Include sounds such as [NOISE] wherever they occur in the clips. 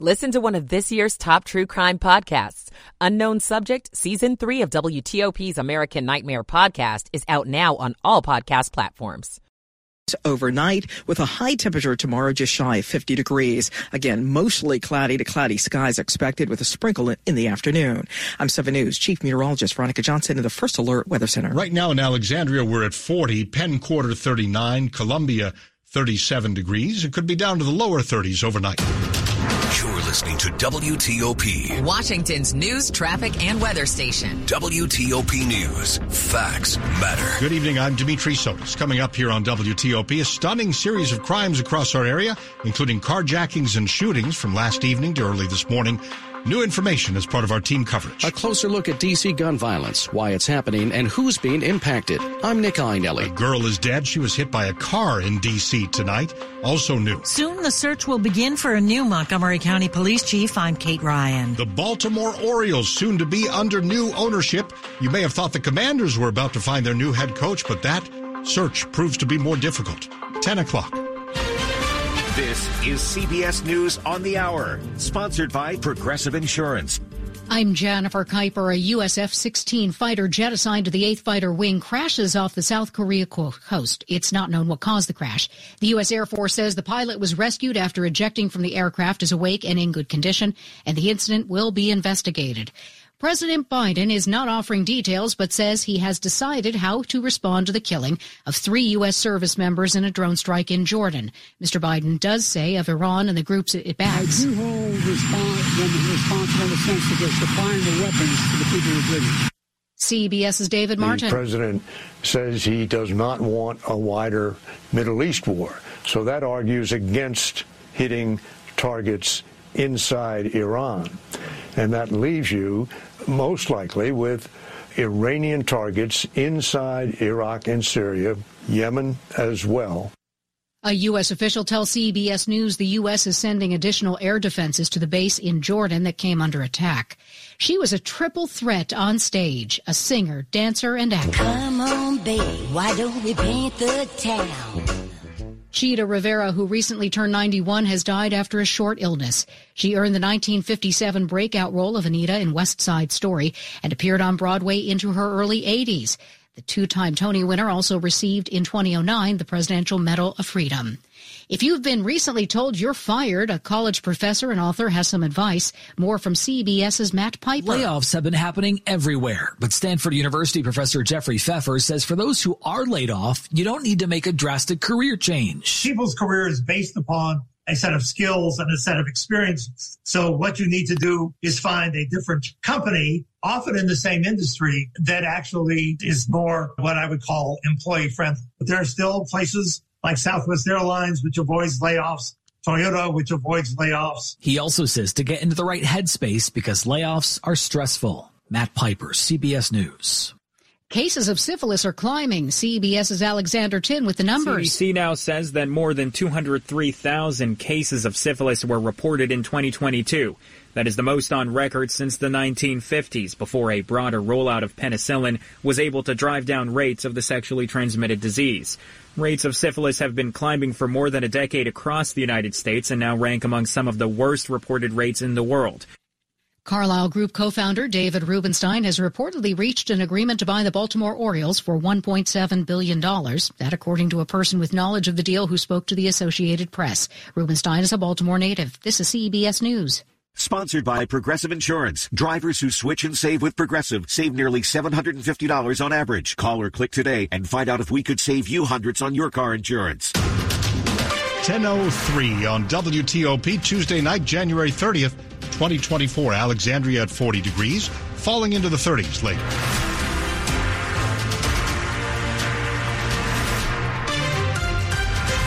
Listen to one of this year's top true crime podcasts. Unknown Subject, Season 3 of WTOP's American Nightmare podcast is out now on all podcast platforms. Overnight with a high temperature tomorrow just shy of 50 degrees. Again, mostly cloudy to cloudy skies expected with a sprinkle in the afternoon. I'm 7 News Chief Meteorologist Veronica Johnson in the First Alert Weather Center. Right now in Alexandria, we're at 40, Penn Quarter 39, Columbia 37 degrees. It could be down to the lower 30s overnight. You're listening to WTOP, Washington's news, traffic, and weather station. WTOP News. Facts matter. Good evening. I'm Dimitri Sotis. Coming up here on WTOP, a stunning series of crimes across our area, including carjackings and shootings from last evening to early this morning. New information as part of our team coverage. A closer look at DC gun violence, why it's happening, and who's being impacted. I'm Nick Iannelli. A girl is dead. She was hit by a car in DC tonight. Also new. Soon the search will begin for a new Montgomery County Police Chief. I'm Kate Ryan. The Baltimore Orioles soon to be under new ownership. You may have thought the Commanders were about to find their new head coach, but that search proves to be more difficult. 10 o'clock. This is CBS News on the Hour, sponsored by Progressive Insurance. I'm Jennifer Keiper. A U.S. F-16 fighter jet assigned to the 8th Fighter Wing crashes off the South Korea coast. It's not known what caused the crash. The U.S. Air Force says the pilot was rescued after ejecting from the aircraft is awake and in good condition, and the incident will be investigated. President Biden is not offering details, but says he has decided how to respond to the killing of three U.S. service members in a drone strike in Jordan. Mr. Biden does say of Iran and the groups it backs. I do hold respons- responsible in the sense that they're supplying the weapons to the people who did it. CBS's David Martin. The president says he does not want a wider Middle East war. So that argues against hitting targets inside Iran. And that leaves you most likely with Iranian targets inside Iraq and Syria, Yemen as well. A U.S. official tells CBS News the U.S. is sending additional air defenses to the base in Jordan that came under attack. She was a triple threat on stage, a singer, dancer, and actor. Come on, babe, why don't we paint the town? Chita Rivera, who recently turned 91, has died after a short illness. She earned the 1957 breakout role of Anita in West Side Story and appeared on Broadway into her early 80s. The two-time Tony winner also received in 2009 the Presidential Medal of Freedom. If you've been recently told you're fired, a college professor and author has some advice. More from CBS's Matt Piper. Layoffs have been happening everywhere, but Stanford University professor Jeffrey Pfeffer says for those who are laid off, you don't need to make a drastic career change. People's career is based upon a set of skills and a set of experiences. So what you need to do is find a different company, often in the same industry, that actually is more what I would call employee friendly. But there are still places like Southwest Airlines, which avoids layoffs. Toyota, which avoids layoffs. He also says to get into the right headspace because layoffs are stressful. Matt Piper, CBS News. Cases of syphilis are climbing. CBS's Alexander Tin with the numbers. CDC now says that more than 203,000 cases of syphilis were reported in 2022. That is the most on record since the 1950s, before a broader rollout of penicillin was able to drive down rates of the sexually transmitted disease. Rates of syphilis have been climbing for more than a decade across the United States and now rank among some of the worst reported rates in the world. Carlyle Group co-founder David Rubenstein has reportedly reached an agreement to buy the Baltimore Orioles for $1.7 billion. That according to a person with knowledge of the deal who spoke to the Associated Press. Rubenstein is a Baltimore native. This is CBS News. Sponsored by Progressive Insurance. Drivers who switch and save with Progressive save nearly $750 on average. Call or click today and find out if we could save you hundreds on your car insurance. 10.03 on WTOP Tuesday night, January 30th, 2024. Alexandria at 40 degrees, falling into the 30s later.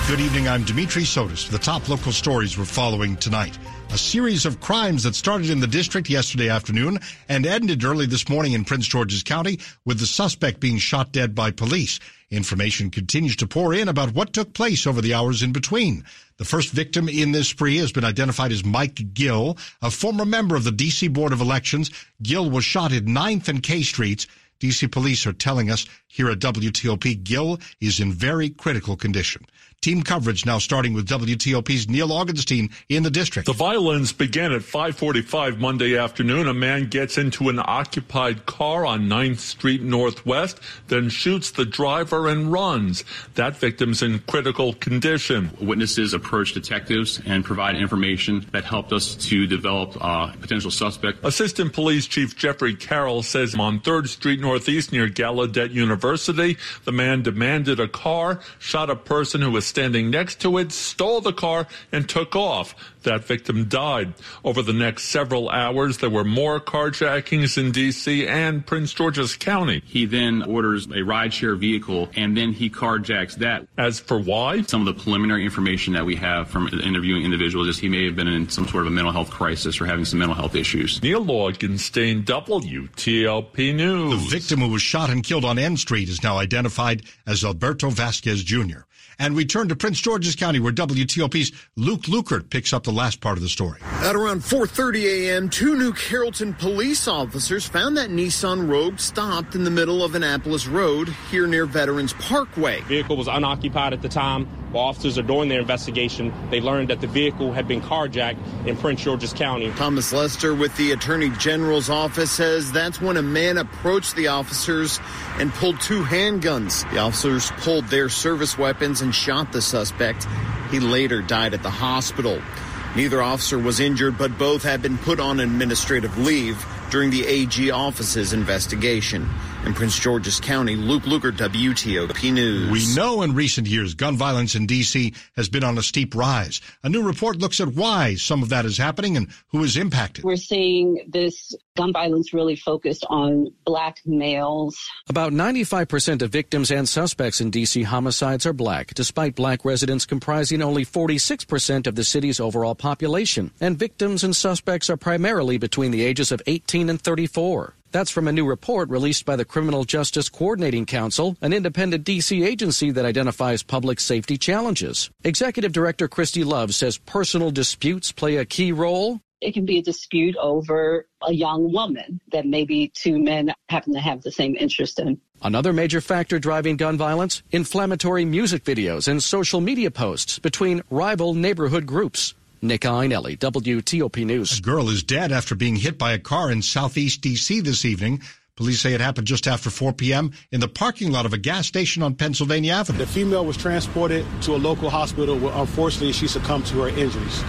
Good evening. I'm Dimitri Sotis. The top local stories we're following tonight. A series of crimes that started in the district yesterday afternoon and ended early this morning in Prince George's County with the suspect being shot dead by police. Information continues to pour in about what took place over the hours in between. The first victim in this spree has been identified as Mike Gill, a former member of the D.C. Board of Elections. Gill was shot at 9th and K Streets. D.C. police are telling us here at WTOP Gill is in very critical condition. Team coverage now starting with WTOP's Neil Augenstein in the district. The violence began at 545 Monday afternoon. A man gets into an occupied car on 9th Street Northwest, then shoots the driver and runs. That victim's in critical condition. Witnesses approached detectives and provided information that helped us to develop uh, a potential suspect. Assistant Police Chief Jeffrey Carroll says on 3rd Street Northeast near Gallaudet University, the man demanded a car, shot a person who was standing next to it, stole the car, and took off. That victim died. Over the next several hours, there were more carjackings in D.C. and Prince George's County. He then orders a rideshare vehicle and then he carjacks that. As for why? Some of the preliminary information that we have from interviewing individuals is he may have been in some sort of a mental health crisis or having some mental health issues. Neil Augenstein, WTOP News. The victim who was shot and killed on N Street is now identified as Alberto Vasquez Jr. And we turn to Prince George's County, where WTOP's Luke Lukert picks up the last part of the story. At around 4:30 a.m., two New Carrollton police officers found that Nissan Rogue stopped in the middle of Annapolis Road here near Veterans Parkway. The vehicle was unoccupied at the time. While officers are doing their investigation, they learned that the vehicle had been carjacked in Prince George's County. Thomas Lester with the Attorney General's office says that's when a man approached the officers and pulled two handguns. The officers pulled their service weapons and shot the suspect. He later died at the hospital. Neither officer was injured, but both had been put on administrative leave during the AG office's investigation. In Prince George's County, Luke Lukert, WTOP News. We know in recent years gun violence in D.C. has been on a steep rise. A new report looks at why some of that is happening and who is impacted. We're seeing this gun violence really focused on black males. About 95% of victims and suspects in D.C. homicides are black, despite black residents comprising only 46% of the city's overall population. And victims and suspects are primarily between the ages of 18 and 34. That's from a new report released by the Criminal Justice Coordinating Council, an independent D.C. agency that identifies public safety challenges. Executive Director Christy Love says personal disputes play a key role. It can be a dispute over a young woman that maybe two men happen to have the same interest in. Another major factor driving gun violence inflammatory music videos and social media posts between rival neighborhood groups. Nick Iannelli, WTOP News. A girl is dead after being hit by a car in southeast D.C. this evening. Police say it happened just after 4 p.m. in the parking lot of a gas station on Pennsylvania Avenue. The female was transported to a local hospital where unfortunately she succumbed to her injuries.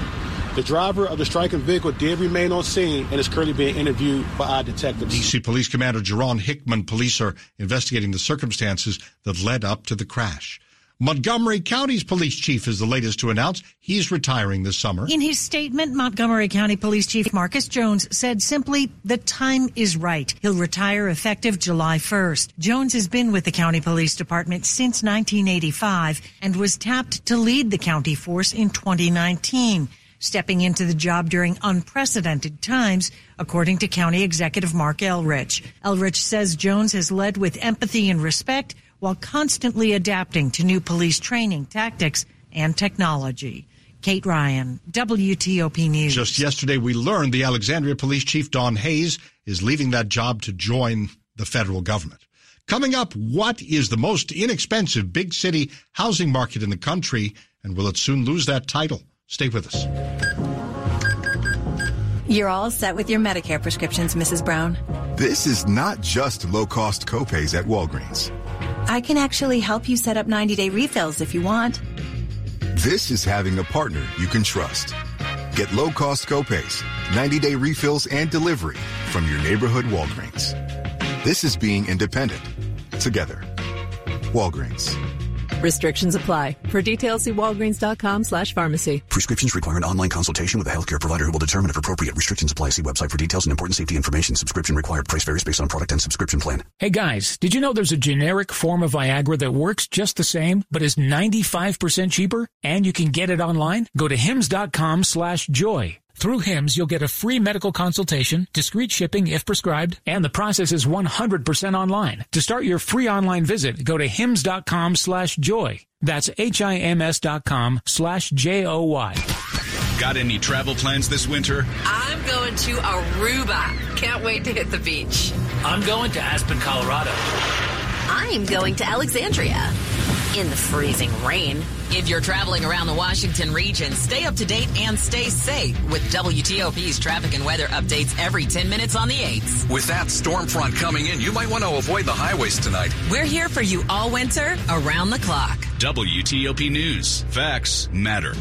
The driver of the striking vehicle did remain on scene and is currently being interviewed by our detectives. D.C. Police Commander Jerron Hickman police are investigating the circumstances that led up to the crash. Montgomery County's police chief is the latest to announce he's retiring this summer. In his statement, Montgomery County Police Chief Marcus Jones said simply, the time is right. He'll retire effective July 1st. Jones has been with the county police department since 1985 and was tapped to lead the county force in 2019 stepping into the job during unprecedented times, according to County Executive Marc Elrich. Elrich says Jones has led with empathy and respect while constantly adapting to new police training, tactics, and technology. Kate Ryan, WTOP News. Just yesterday, we learned the Alexandria Police Chief Don Hayes is leaving that job to join the federal government. Coming up, what is the most inexpensive big city housing market in the country, and will it soon lose that title? Stay with us. You're all set with your Medicare prescriptions, Mrs. Brown. This is not just low cost copays at Walgreens. I can actually help you set up 90 day refills if you want. This is having a partner you can trust. Get low cost copays, 90 day refills, and delivery from your neighborhood Walgreens. This is being independent. Together. Walgreens. Restrictions apply. For details, see walgreens.com slash pharmacy. Prescriptions require an online consultation with a healthcare provider who will determine if appropriate. Restrictions apply. See website for details and important safety information. Subscription required. Price varies based on product and subscription plan. Hey guys, did you know there's a generic form of Viagra that works just the same, but is 95% cheaper? And you can get it online? Go to hims.com slash joy. Through HIMS, you'll get a free medical consultation, discreet shipping if prescribed, and the process is 100% online. To start your free online visit, go to hims.com slash joy. That's H-I-M-S dot com slash J-O-Y. Got any travel plans this winter? I'm going to Aruba. Can't wait to hit the beach. I'm going to Aspen, Colorado. I'm going to Alexandria. In the freezing rain. If you're traveling around the Washington region, stay up to date and stay safe with WTOP's traffic and weather updates every 10 minutes on the 8s. With that storm front coming in, you might want to avoid the highways tonight. We're here for you all winter, around the clock. WTOP News. Facts matter.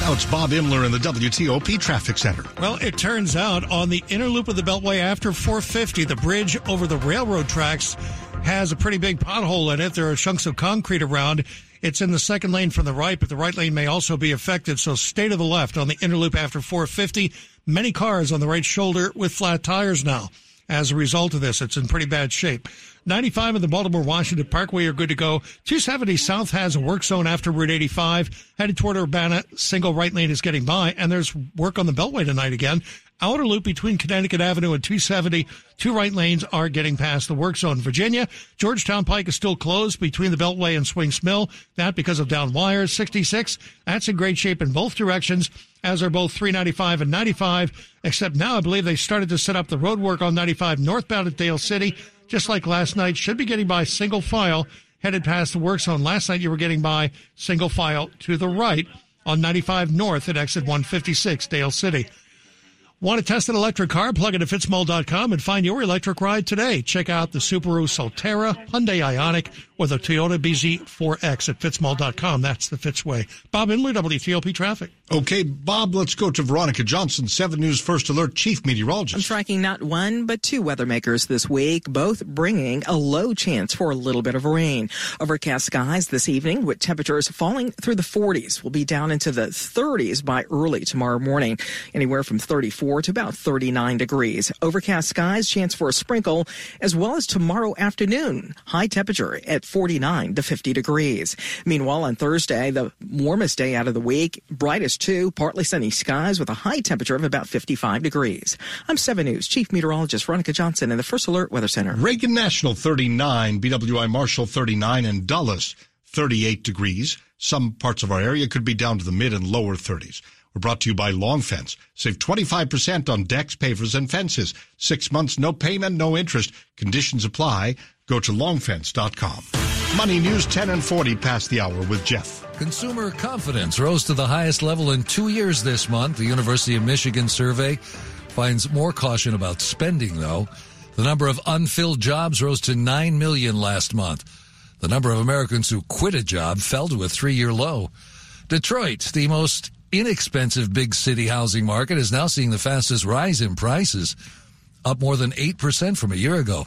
Now it's Bob Imler in the WTOP Traffic Center. Well, it turns out on the inner loop of the Beltway after 450, the bridge over the railroad tracks has a pretty big pothole in it. There are chunks of concrete around. It's in the second lane from the right, but the right lane may also be affected. So stay to the left on the inner loop after 450. Many cars on the right shoulder with flat tires now. As a result of this, it's in pretty bad shape. 95 in the Baltimore Washington Parkway are good to go. 270 South has a work zone after Route 85. Headed toward Urbana, single right lane is getting by, and there's work on the Beltway tonight again. Outer loop between Connecticut Avenue and 270, two right lanes are getting past the work zone. Virginia, Georgetown Pike is still closed between the Beltway and Swinks Mill. That because of down wires. 66, that's in great shape in both directions, as are both 395 and 95, except now I believe they started to set up the road work on 95 northbound at Dale City just like last night, should be getting by single file headed past the work zone. Last night you were getting by single file to the right on 95 North at exit 156, Dale City. Want to test an electric car? Plug it at fitzmall.com and find your electric ride today. Check out the Subaru Solterra, Hyundai Ioniq, or the Toyota BZ4X at fitzmall.com. That's the Fitz way. Bob Imler, WTOP Traffic. Okay, Bob, let's go to Veronica Johnson, 7 News First Alert Chief Meteorologist. I'm tracking not one, but two weather makers this week, both bringing a low chance for a little bit of rain. Overcast skies this evening with temperatures falling through the 40s. We'll be down into the 30s by early tomorrow morning, anywhere from 34 to about 39 degrees. Overcast skies, chance for a sprinkle, as well as tomorrow afternoon. High temperature at 49 to 50 degrees. Meanwhile, on Thursday, the warmest day out of the week, brightest too, partly sunny skies with a high temperature of about 55 degrees. I'm 7 News Chief Meteorologist Veronica Johnson in the First Alert Weather Center. Reagan National 39, BWI Marshall 39, and Dulles 38 degrees. Some parts of our area could be down to the mid and lower 30s. We're brought to you by Long Fence. Save 25% on decks, pavers, and fences. Six months, no payment, no interest. Conditions apply. Go to longfence.com. Money News 10 and 40 past the hour with Jeff. Consumer confidence rose to the highest level in two years this month. The University of Michigan survey finds more caution about spending, though. The number of unfilled jobs rose to 9 million last month. The number of Americans who quit a job fell to a three year low. Detroit, the most inexpensive big city housing market, is now seeing the fastest rise in prices, up more than 8% from a year ago.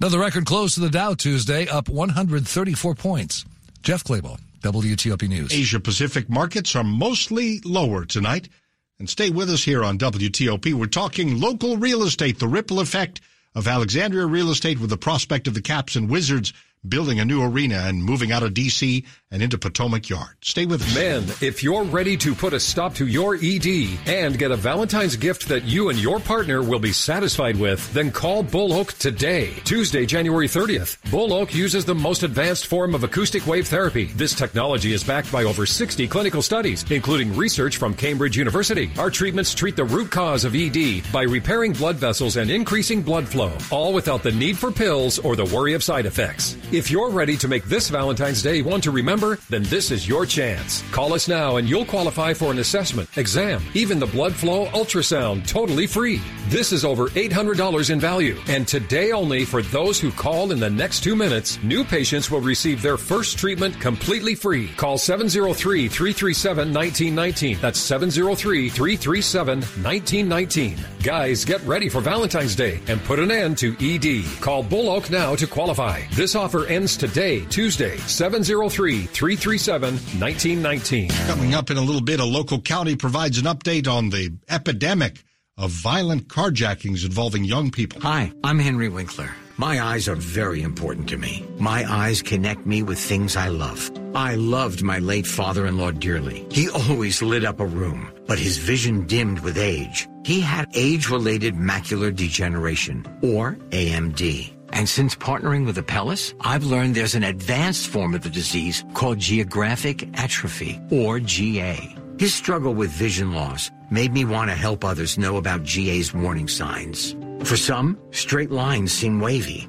Another record close to the Dow Tuesday, up 134 points. Jeff Clabaugh, WTOP News. Asia Pacific markets are mostly lower tonight. And stay with us here on WTOP. We're talking local real estate, the ripple effect of Alexandria real estate with the prospect of the Caps and Wizards building a new arena and moving out of D.C. and into Potomac Yard. Stay with us. Men, if you're ready to put a stop to your ED and get a Valentine's gift that you and your partner will be satisfied with, then call Bull Oak today, Tuesday, January 30th. Bull Oak uses the most advanced form of acoustic wave therapy. This technology is backed by over 60 clinical studies, including research from Cambridge University. Our treatments treat the root cause of ED by repairing blood vessels and increasing blood flow, all without the need for pills or the worry of side effects. If you're ready to make this Valentine's Day one to remember, then this is your chance. Call us now and you'll qualify for an assessment, exam, even the blood flow ultrasound totally free. This is over $800 in value. And today only for those who call in the next two minutes, new patients will receive their first treatment completely free. Call 703 337 1919. That's 703 337 1919. Guys, get ready for Valentine's Day and put an end to ED. Call Bull Oak now to qualify. This offer ends today, Tuesday, 703 337 1919. Coming up in a little bit, a local county provides an update on the epidemic of violent carjackings involving young people. Hi, I'm Henry Winkler. My eyes are very important to me. My eyes connect me with things I love. I loved my late father in law dearly. He always lit up a room, but his vision dimmed with age. He had age related macular degeneration, or AMD. And since partnering with Apellis, I've learned there's an advanced form of the disease called geographic atrophy, or GA. His struggle with vision loss made me want to help others know about GA's warning signs. For some, straight lines seem wavy.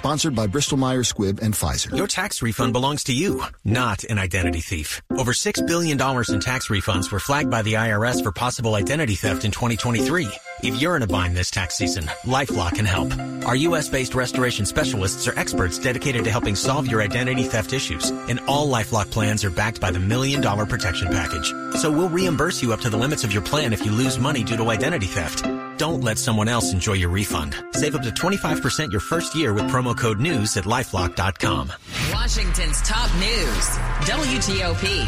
Sponsored by Bristol Myers Squibb and Pfizer. Your tax refund belongs to you, not an identity thief. Over $6 billion in tax refunds were flagged by the IRS for possible identity theft in 2023. If you're in a bind this tax season, LifeLock can help. Our U.S.-based restoration specialists are experts dedicated to helping solve your identity theft issues, and all LifeLock plans are backed by the Million Dollar Protection Package. So we'll reimburse you up to the limits of your plan if you lose money due to identity theft. Don't let someone else enjoy your refund. Save up to 25% your first year with promo code NEWS at lifelock.com. Washington's top news. WTOP.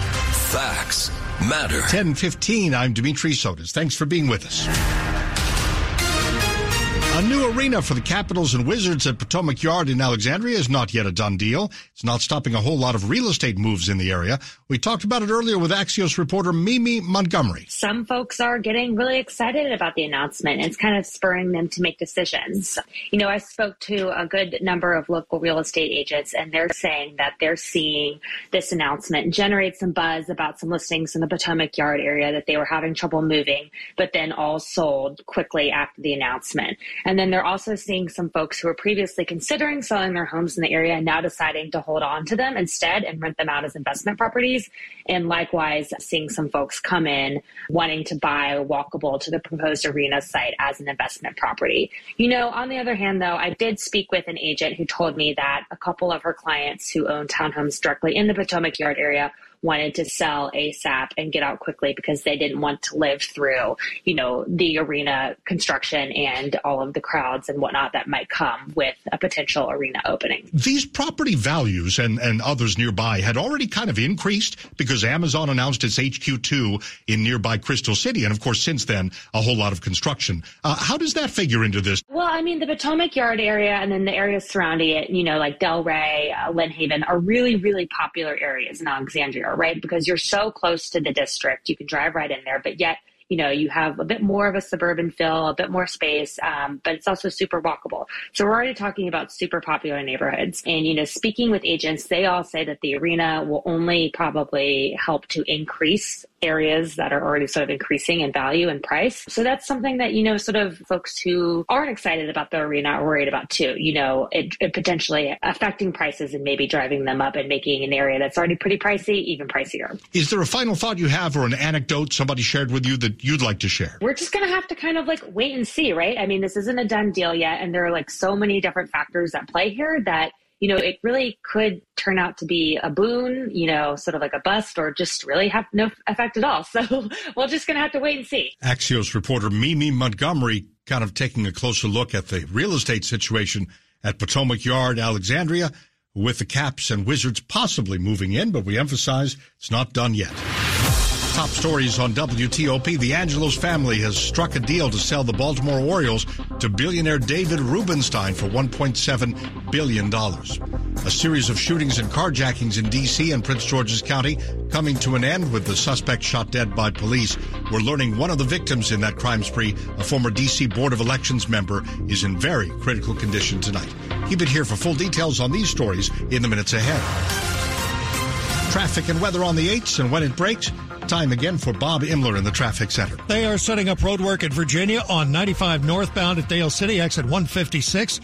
Facts matter. 1015, I'm Dimitri Sotis. Thanks for being with us. A new arena for the Capitals and Wizards at Potomac Yard in Alexandria is not yet a done deal. It's not stopping a whole lot of real estate moves in the area. We talked about it earlier with Axios reporter Mimi Montgomery. Some folks are getting really excited about the announcement. It's kind of spurring them to make decisions. You know, I spoke to a good number of local real estate agents, and they're saying that they're seeing this announcement generate some buzz about some listings in the Potomac Yard area that they were having trouble moving, but then all sold quickly after the announcement. And then they're also seeing some folks who were previously considering selling their homes in the area and now deciding to hold on to them instead and rent them out as investment properties. And likewise, seeing some folks come in wanting to buy walkable to the proposed arena site as an investment property. You know, on the other hand, though, I did speak with an agent who told me that a couple of her clients who own townhomes directly in the Potomac Yard area wanted to sell ASAP and get out quickly because they didn't want to live through, you know, the arena construction and all of the crowds and whatnot that might come with a potential arena opening. These property values and, and others nearby had already kind of increased because Amazon announced its HQ2 in nearby Crystal City. And of course, since then, a whole lot of construction. Uh, how does that figure into this? Well, I mean, the Potomac Yard area and then the areas surrounding it, you know, like Del Ray, uh, Lynhaven are really, really popular areas in Alexandria right? Because you're so close to the district, you can drive right in there, but yet you know, you have a bit more of a suburban feel, a bit more space, um, but it's also super walkable. So we're already talking about super popular neighborhoods. And, you know, speaking with agents, they all say that the arena will only probably help to increase areas that are already sort of increasing in value and price. So that's something that, you know, sort of folks who aren't excited about the arena are worried about too. You know, it, it potentially affecting prices and maybe driving them up and making an area that's already pretty pricey even pricier. Is there a final thought you have or an anecdote somebody shared with you that you'd like to share? We're just going to have to kind of like wait and see, right? I mean, this isn't a done deal yet. And there are like so many different factors at play here that you know, it really could turn out to be a boon, you know, sort of like a bust or just really have no effect at all. [LAUGHS] So we're just going to have to wait and see. Axios reporter Mimi Montgomery kind of taking a closer look at the real estate situation at Potomac Yard, Alexandria, with the Caps and Wizards possibly moving in, but we emphasize it's not done yet. Top stories on WTOP. The Angelos family has struck a deal to sell the Baltimore Orioles to billionaire David Rubenstein for $1.7 billion. A series of shootings and carjackings in D.C. and Prince George's County coming to an end with the suspect shot dead by police. We're learning one of the victims in that crime spree, a former D.C. Board of Elections member, is in very critical condition tonight. Keep it here for full details on these stories in the minutes ahead. Traffic and weather on the 8s and when it breaks. Time again for Bob Imler in the traffic center. They are setting up roadwork in Virginia on 95 northbound at Dale City, exit 156.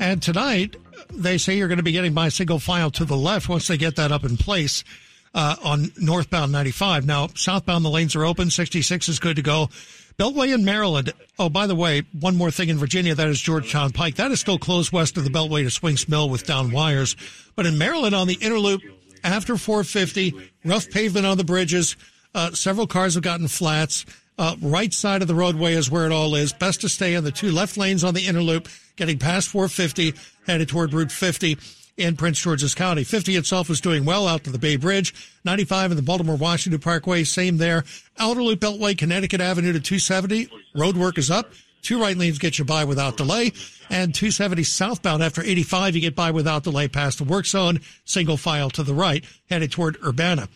And tonight, they say you're going to be getting by single file to the left once they get that up in place uh, on northbound 95. Now, southbound, the lanes are open. 66 is good to go. Beltway in Maryland. Oh, by the way, one more thing in Virginia, that is Georgetown Pike. That is still closed west of the Beltway to Swinks Mill with down wires. But in Maryland on the inner loop, after 450. Rough pavement on the bridges. Uh, several cars have gotten flats. Uh, right side of the roadway is where it all is. Best to stay on the two left lanes on the inner loop, getting past 450, headed toward Route 50 in Prince George's County. 50 itself is doing well out to the Bay Bridge. 95 in the Baltimore Washington Parkway, same there. Outer Loop Beltway, Connecticut Avenue to 270. Road work is up. Two right lanes get you by without delay. And 270 southbound after 85, you get by without delay past the work zone. Single file to the right, headed toward Urbana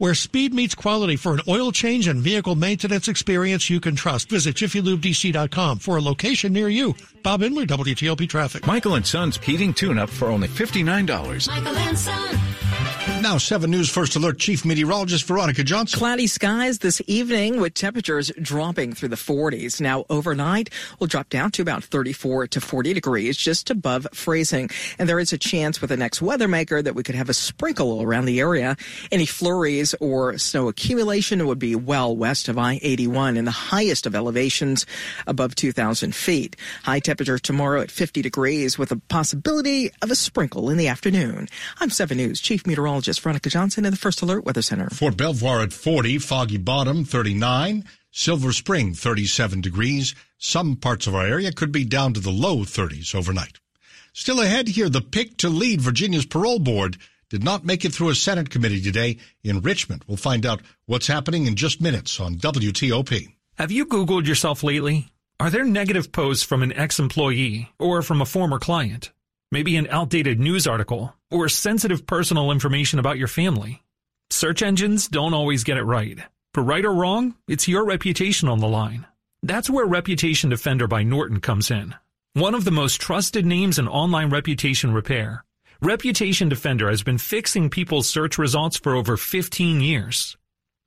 where speed meets quality for an oil change and vehicle maintenance experience you can trust. Visit JiffyLubeDC.com for a location near you. Bob Imler, WTOP Traffic. Michael and Son's heating tune-up for only $59. Michael and Son. Now, 7 News First Alert Chief Meteorologist Veronica Johnson. Cloudy skies this evening with temperatures dropping through the 40s. Now, overnight, we'll drop down to about 34 to 40 degrees, just above freezing. And there is a chance with the next weather maker that we could have a sprinkle around the area. Any flurries or snow accumulation would be well west of I-81 and the highest of elevations above 2,000 feet. High temperature tomorrow at 50 degrees with a possibility of a sprinkle in the afternoon. I'm 7 News Chief Meteorologist Veronica Johnson in the First Alert Weather Center. Fort Belvoir at 40, Foggy Bottom 39, Silver Spring 37 degrees. Some parts of our area could be down to the low 30s overnight. Still ahead here, the pick to lead Virginia's parole board did not make it through a Senate committee today in Richmond. We'll find out what's happening in just minutes on WTOP. Have you Googled yourself lately? Are there negative posts from an ex-employee or from a former client? Maybe an outdated news article or sensitive personal information about your family? Search engines don't always get it right. But right or wrong, it's your reputation on the line. That's where Reputation Defender by Norton comes in. One of the most trusted names in online reputation repair. Reputation Defender has been fixing people's search results for over 15 years.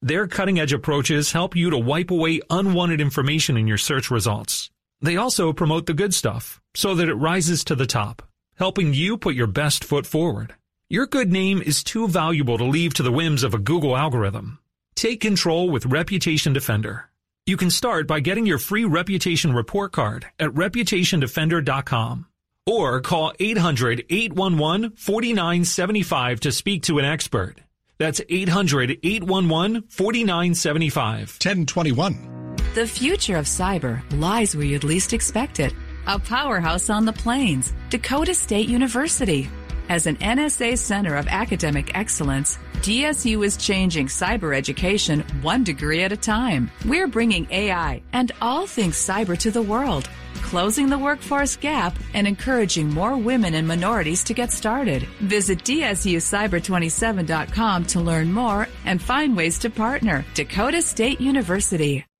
Their cutting edge approaches help you to wipe away unwanted information in your search results. They also promote the good stuff so that it rises to the top, helping you put your best foot forward. Your good name is too valuable to leave to the whims of a Google algorithm. Take control with Reputation Defender. You can start by getting your free reputation report card at reputationdefender.com or call 800-811-4975 to speak to an expert. That's 800-811-4975. 1021. The future of cyber lies where you'd least expect it. A powerhouse on the plains, Dakota State University. As an NSA Center of Academic Excellence, DSU is changing cyber education one degree at a time. We're bringing AI and all things cyber to the world, closing the workforce gap and encouraging more women and minorities to get started. Visit DSUCyber27.com to learn more and find ways to partner. Dakota State University.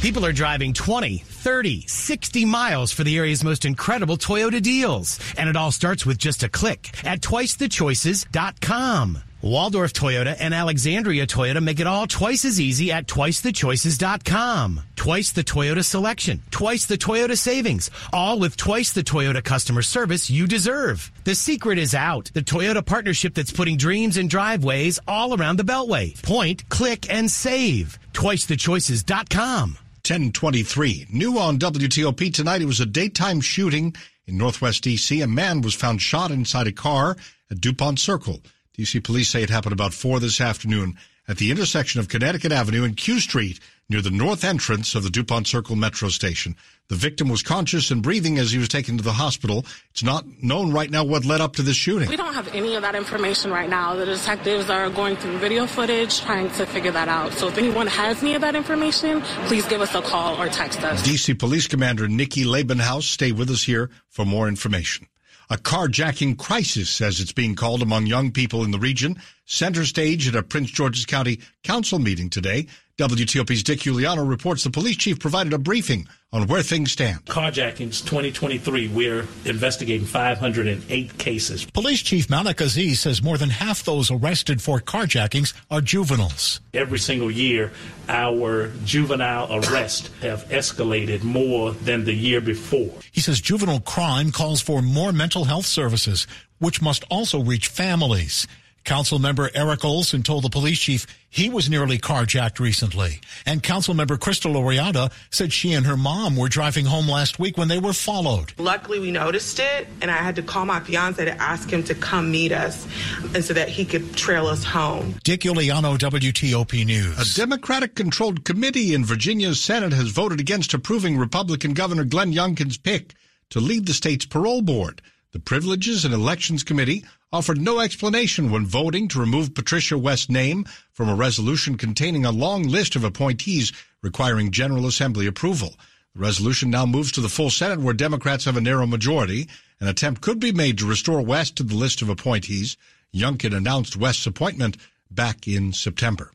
People are driving 20, 30, 60 miles for the area's most incredible Toyota deals. And it all starts with just a click at twicethechoices.com. Waldorf Toyota and Alexandria Toyota make it all twice as easy at twicethechoices.com. Twice the Toyota selection, twice the Toyota savings, all with twice the Toyota customer service you deserve. The secret is out. The Toyota partnership that's putting dreams in driveways all around the Beltway. Point, click, and save. Twicethechoices.com. 1023. New on WTOP tonight, it was a daytime shooting in Northwest D.C. A man was found shot inside a car at DuPont Circle. D.C. police say it happened about 4 this afternoon at the intersection of Connecticut Avenue and Q Street near the north entrance of the DuPont Circle metro station. The victim was conscious and breathing as he was taken to the hospital. It's not known right now what led up to this shooting. We don't have any of that information right now. The detectives are going through video footage trying to figure that out. So if anyone has any of that information, please give us a call or text us. DC Police Commander Nikki Lavenhouse, stay with us here for more information. A carjacking crisis, as it's being called among young people in the region, center stage at a Prince George's County Council meeting today. WTOP's Dick Uliano reports the police chief provided a briefing on where things stand. Carjackings 2023, we're investigating 508 cases. Police Chief Malik Aziz says more than half those arrested for carjackings are juveniles. Every single year, our juvenile arrests have escalated more than the year before. He says juvenile crime calls for more mental health services, which must also reach families. Council member Eric Olson told the police chief he was nearly carjacked recently. And council member Krystal Oriadha said she and her mom were driving home last week when they were followed. Luckily, we noticed it, and I had to call my fiance to ask him to come meet us and so that he could trail us home. Dick Uliano, WTOP News. A Democratic controlled committee in Virginia's Senate has voted against approving Republican Governor Glenn Youngkin's pick to lead the state's parole board. The Privileges and Elections Committee offered no explanation when voting to remove Patricia West's name from a resolution containing a long list of appointees requiring General Assembly approval. The resolution now moves to the full Senate where Democrats have a narrow majority. An attempt could be made to restore West to the list of appointees. Youngkin announced West's appointment back in September.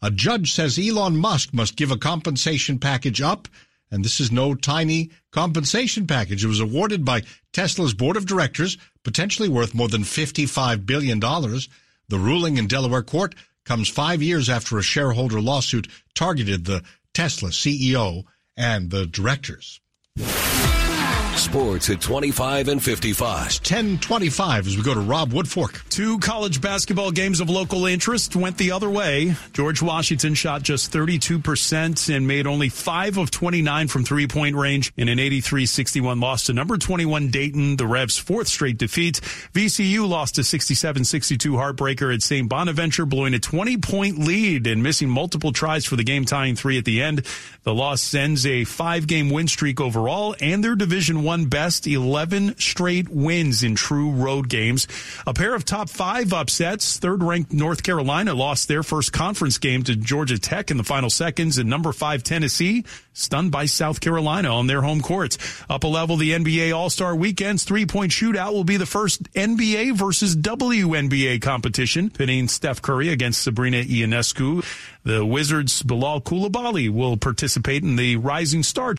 A judge says Elon Musk must give a compensation package up and this is no tiny compensation package. It was awarded by Tesla's board of directors, potentially worth more than $55 billion. The ruling in Delaware court comes five years after a shareholder lawsuit targeted the Tesla CEO and the directors. Sports at 25 and 55. 1025 as we go to Rob Woodfork. Two college basketball games of local interest went the other way. George Washington shot just 32% and made only 5 of 29 from three point range in an 83 61 loss to number 21 Dayton, the Revs' fourth straight defeat. VCU lost to 67 62 heartbreaker at St. Bonaventure, blowing a 20 point lead and missing multiple tries for the game tying three at the end. The loss sends a five game win streak overall and their Division One best 11 straight wins in true road games. A pair of top five upsets. Third ranked North Carolina lost their first conference game to Georgia Tech in the final seconds and number five Tennessee stunned by South Carolina on their home courts. Up a level, the NBA All-Star Weekend's three-point shootout will be the first NBA versus WNBA competition, pitting Steph Curry against Sabrina Ionescu. The Wizards' Bilal Coulibaly will participate in the Rising Star